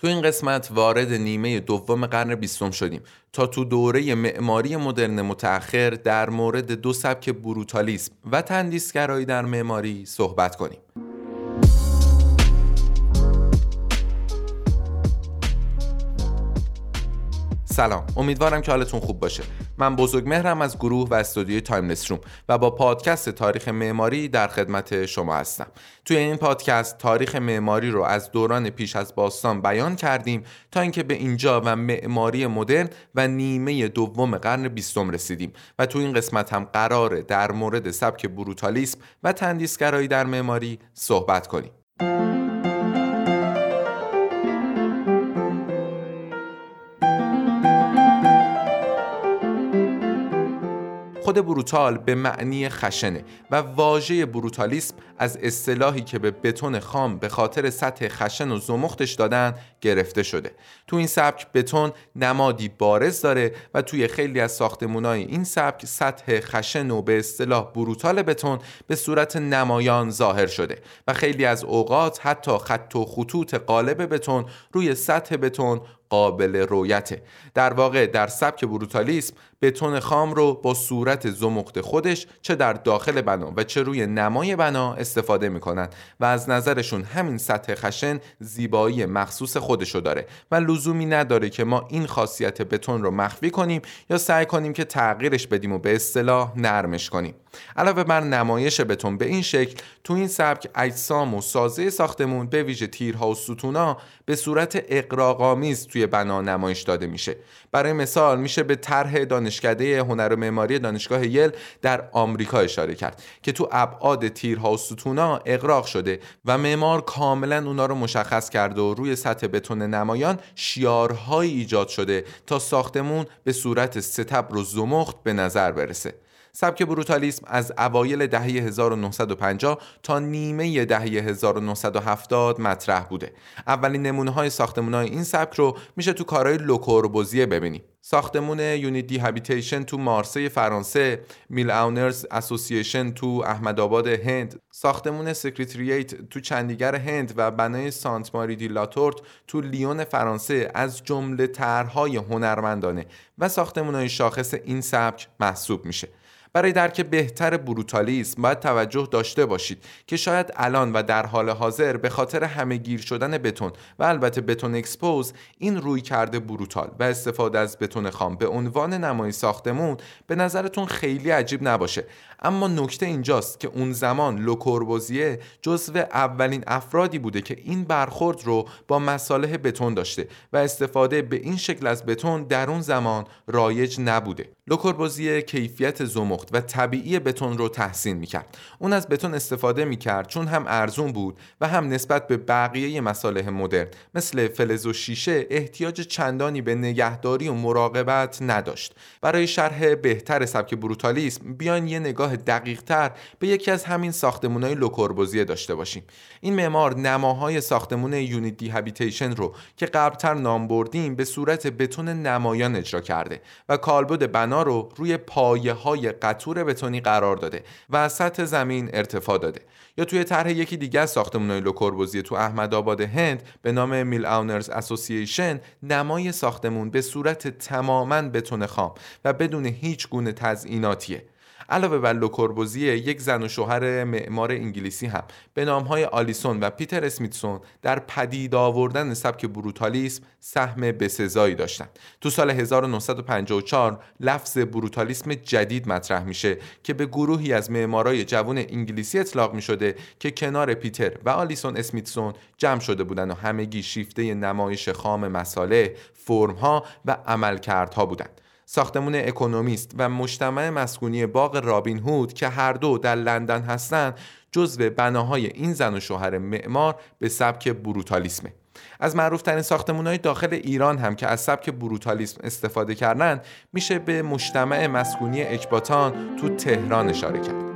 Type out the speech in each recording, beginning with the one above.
تو این قسمت وارد نیمه دوم قرن بیستم شدیم تا تو دوره معماری مدرن متأخر در مورد دو سبک بروتالیسم و تندیسگرایی در معماری صحبت کنیم. سلام. امیدوارم که حالتون خوب باشه. من بزرگ مهرم از گروه و استودیوی تایملس روم و با پادکست تاریخ معماری در خدمت شما هستم. توی این پادکست تاریخ معماری رو از دوران پیش از باستان بیان کردیم تا اینکه به اینجا و معماری مدرن و نیمه دوم قرن بیستم رسیدیم و تو این قسمت هم قراره در مورد سبک بروتالیسم و تندیسگرایی در معماری صحبت کنیم. خود بروتال به معنی خشنه و واژه بروتالیسم از اصطلاحی که به بتون خام به خاطر سطح خشن و زمختش دادن گرفته شده. تو این سبک بتون نمادی بارز داره و توی خیلی از ساختمونای این سبک سطح خشن و به اصطلاح بروتال بتون به صورت نمایان ظاهر شده و خیلی از اوقات حتی خط و خطوط قالب بتون روی سطح بتون قابل رویته در واقع در سبک بروتالیسم بتون خام رو با صورت زمخت خودش چه در داخل بنا و چه روی نمای بنا استفاده می‌کنن و از نظرشون همین سطح خشن زیبایی مخصوص خودشو داره و لزومی نداره که ما این خاصیت بتون رو مخفی کنیم یا سعی کنیم که تغییرش بدیم و به اصطلاح نرمش کنیم. علاوه بر نمایش بتون به این شکل تو این سبک اجسام و سازه ساختمون به ویژه تیرها و ستونا به صورت اقراق‌آمیز توی بنا نمایش داده میشه. برای مثال میشه به طرح دانشکده هنر و معماری دانشگاه یل در آمریکا اشاره کرد که تو ابعاد تیرها و ستونا اقراق شده و معمار کاملا اونا رو مشخص کرده و روی سطح بتون نمایان شیارهایی ایجاد شده تا ساختمون به صورت ستبر و زمخت به نظر برسه. سبک بروتالیسم از اوایل دهه 1950 تا نیمه دهه 1970 مطرح بوده. اولین نمونه های ساختمون های این سبک رو میشه تو کارهای لوکوربوزیه ببینیم. ساختمون Unité d'Habitation تو مارسی فرانسه، Mill Owners Association تو احمدآباد هند، ساختمون Secretariat تو چندیگار هند و بنای Sainte Marie de La Tourette تو لیون فرانسه از جمله طرحهای هنرمندانه و ساختمون های شاخص این سبک محسوب میشه. برای درک بهتر بروتالیسم باید توجه داشته باشید که شاید الان و در حال حاضر به خاطر همه گیر شدن بتون و البته بتون اکسپوز این رویکرد brutal و استفاده از بتون خام به عنوان نمای ساختمون به نظرتون خیلی عجیب نباشه. اما نکته اینجاست که اون زمان لوکوربوزیه جزو اولین افرادی بوده که این برخورد رو با مصالح بتون داشته و استفاده به این شکل از بتون در اون زمان رایج نبوده. لوکوربوزیه کیفیت زمخت و طبیعی بتون رو تحسین می‌کرد. اون از بتون استفاده می‌کرد چون هم ارزون بود و هم نسبت به بقیه مصالح مدرن. مثل فلز و شیشه احتیاج چندانی به نگهداری و مراقبت نداشت. برای شرح بهتر سبک بروتالیسم بیان یه نگاه نگاه دقیق تر به یکی از همین ساختمون های لوکوربوزیه داشته باشیم. این معمار نماهای ساختمون یونیتی هابیتیشن رو که قبلتر نام بردیم به صورت بتون نمایان اجرا کرده و کالبد بنا رو روی پایه های قطور بتونی قرار داده و از سطح زمین ارتفاع داده. یا توی طرح یکی دیگه از ساختمان‌های لوکوربوزیه تو احمدآباد هند به نام Mill Owners Association نمای ساختمون به صورت تماما بتون خام و بدون هیچ گونه تزئیناتیه. علاوه بر لوکوربوزیه یک زن و شوهر معمار انگلیسی هم. به نامهای آلیسون و پیتر اسمیتسون در پدید آوردن سبک بروتالیسم سهم بسزایی داشتند تو سال 1954 لفظ بروتالیسم جدید مطرح میشه که به گروهی از معمارای جوان انگلیسی اطلاق می‌شده که کنار پیتر و آلیسون اسمیتسون جمع شده بودند و همگی شیفته نمایش خام مصالح، فرمها و عملکردها بودند. ساختمون اکونومیست و مجتمع مسکونی باغ رابین هود که هر دو در لندن هستند جزو بناهای این زن و شوهر معمار به سبک بروتالیسمه. از معروفترین ساختمون های داخل ایران هم که از سبک بروتالیسم استفاده کردن میشه به مجتمع مسکونی اکباتان تو تهران اشاره کرد.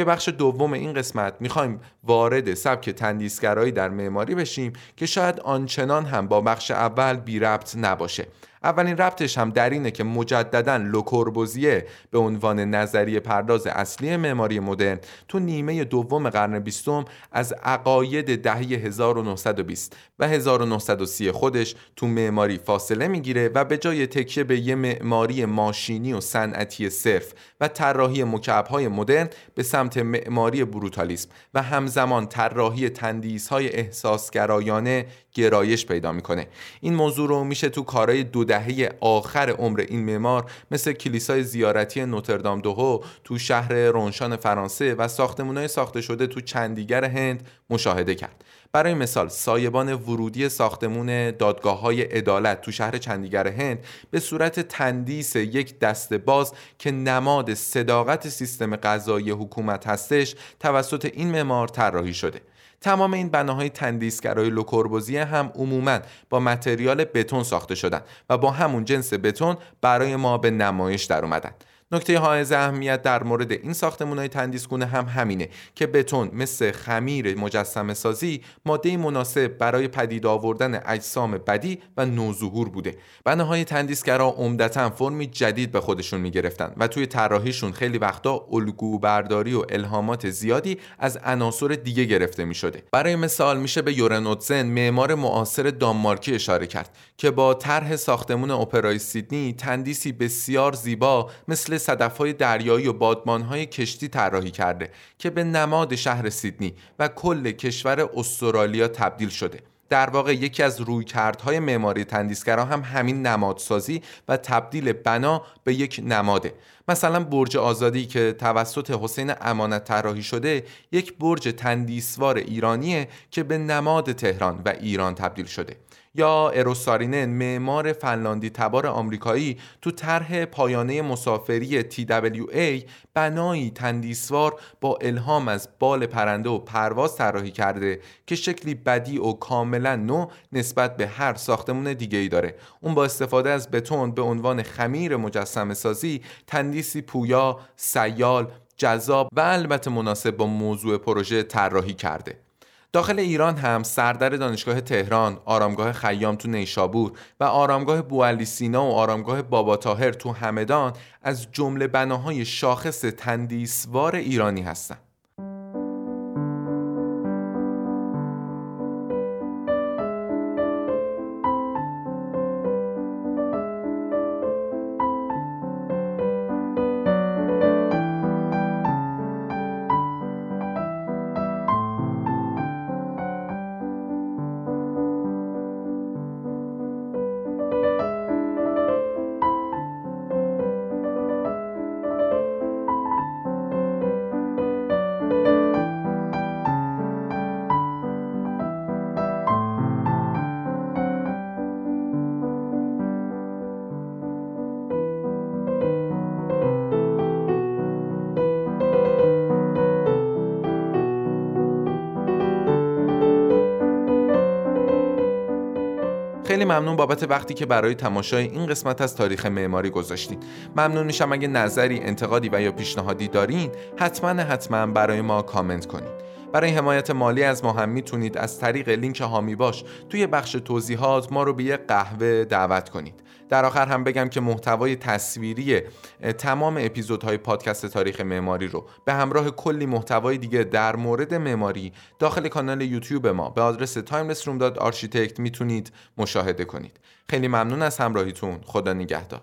توی بخش دوم این قسمت می‌خوایم وارد سبک تندیسگرایی در معماری بشیم که شاید آنچنان هم با بخش اول بی ربط نباشه. اولین ربطش هم در اینه که مجددا لوکوربوزیه به عنوان نظریه پرداز اصلی معماری مدرن تو نیمه دوم قرن بیستم از عقاید دهه 1920 و 1930 خودش تو معماری فاصله می‌گیره و به جای تکیه به یه معماری ماشینی و صنعتی صرف و طراحی مکعب‌های مدرن به سمت معماری بروتالیسم و همزمان طراحی تندیس‌های احساسگرایانه گرایش پیدا می‌کنه. این موضوع رو میشه تو کارهای دو دهه آخر عمر این معمار مثل کلیسای زیارتی نوتردام دوهو تو شهر رونشان فرانسه و ساختمونای ساخته شده تو چندیگر هند مشاهده کرد. برای مثال سایبان ورودی ساختمون دادگاه های عدالت تو شهر چندیگر هند به صورت تندیس یک دست باز که نماد صداقت سیستم قضایی حکومت هستش توسط این معمار طراحی شده. تمام این بناهای تندیسگرای لوکوربوزیه هم عموما با متریال بتون ساخته شدن و با همون جنس بتون برای ما به نمایش در اومدن. نکته حائز اهمیت در مورد این ساختمون های تندیسگونه هم همینه که بتون مثل خمیر مجسم سازی ماده مناسب برای پدید آوردن اجسام بدی و نوظهور بوده. بناهای تندیسگرا عمدتا فرمی جدید به خودشون می‌گرفتن و توی طراحیشون خیلی وقتا الگو برداری و الهامات زیادی از عناصر دیگه گرفته می شده برای مثال میشه به یورنوتزن معمار معاصر دانمارکی اشاره کرد که با طرح ساختمون اپرای سیدنی تندیسی بسیار زیبا مثل صدفهای دریایی و های کشتی طراحی کرده که به نماد شهر سیدنی و کل کشور استرالیا تبدیل شده. در واقع یکی از رویکردهای معماری تندیسگرا هم همین نمادسازی و تبدیل بنا به یک نماده. مثلا برج آزادی که توسط حسین امانت طراحی شده یک برج تندیسوار ایرانیه که به نماد تهران و ایران تبدیل شده. یا اروسارینن معمار فنلاندی تبار آمریکایی تو طرح پایانه مسافری TWA بنایی تندیسوار با الهام از بال پرنده و پرواز طراحی کرده که شکلی بدی و کاملا نو نسبت به هر ساختمون دیگه ای داره. اون با استفاده از بتون به عنوان خمیر مجسم سازی تندیسی پویا، سیال، جذاب و البته مناسب با موضوع پروژه طراحی کرده داخل ایران هم سردر دانشگاه تهران، آرامگاه خیام تو نیشابور و آرامگاه بوالی سینا و آرامگاه بابا تاهر تو همدان از جمله بناهای شاخص تندیسوار ایرانی هستند. خیلی ممنون بابت وقتی که برای تماشای این قسمت از تاریخ معماری گذاشتین. ممنون میشم اگه نظری انتقادی و یا پیشنهادی دارین حتما حتما برای ما کامنت کنید برای حمایت مالی از ما هم می‌تونید از طریق لینک هامی باش توی بخش توضیحات ما رو به یه قهوه دعوت کنید. در آخر هم بگم که محتوای تصویری تمام اپیزودهای پادکست تاریخ معماری رو به همراه کلی محتوای دیگه در مورد معماری داخل کانال یوتیوب ما به آدرس timelessroom.architect می‌تونید مشاهده کنید. خیلی ممنون از همراهیتون. خدا نگهدار.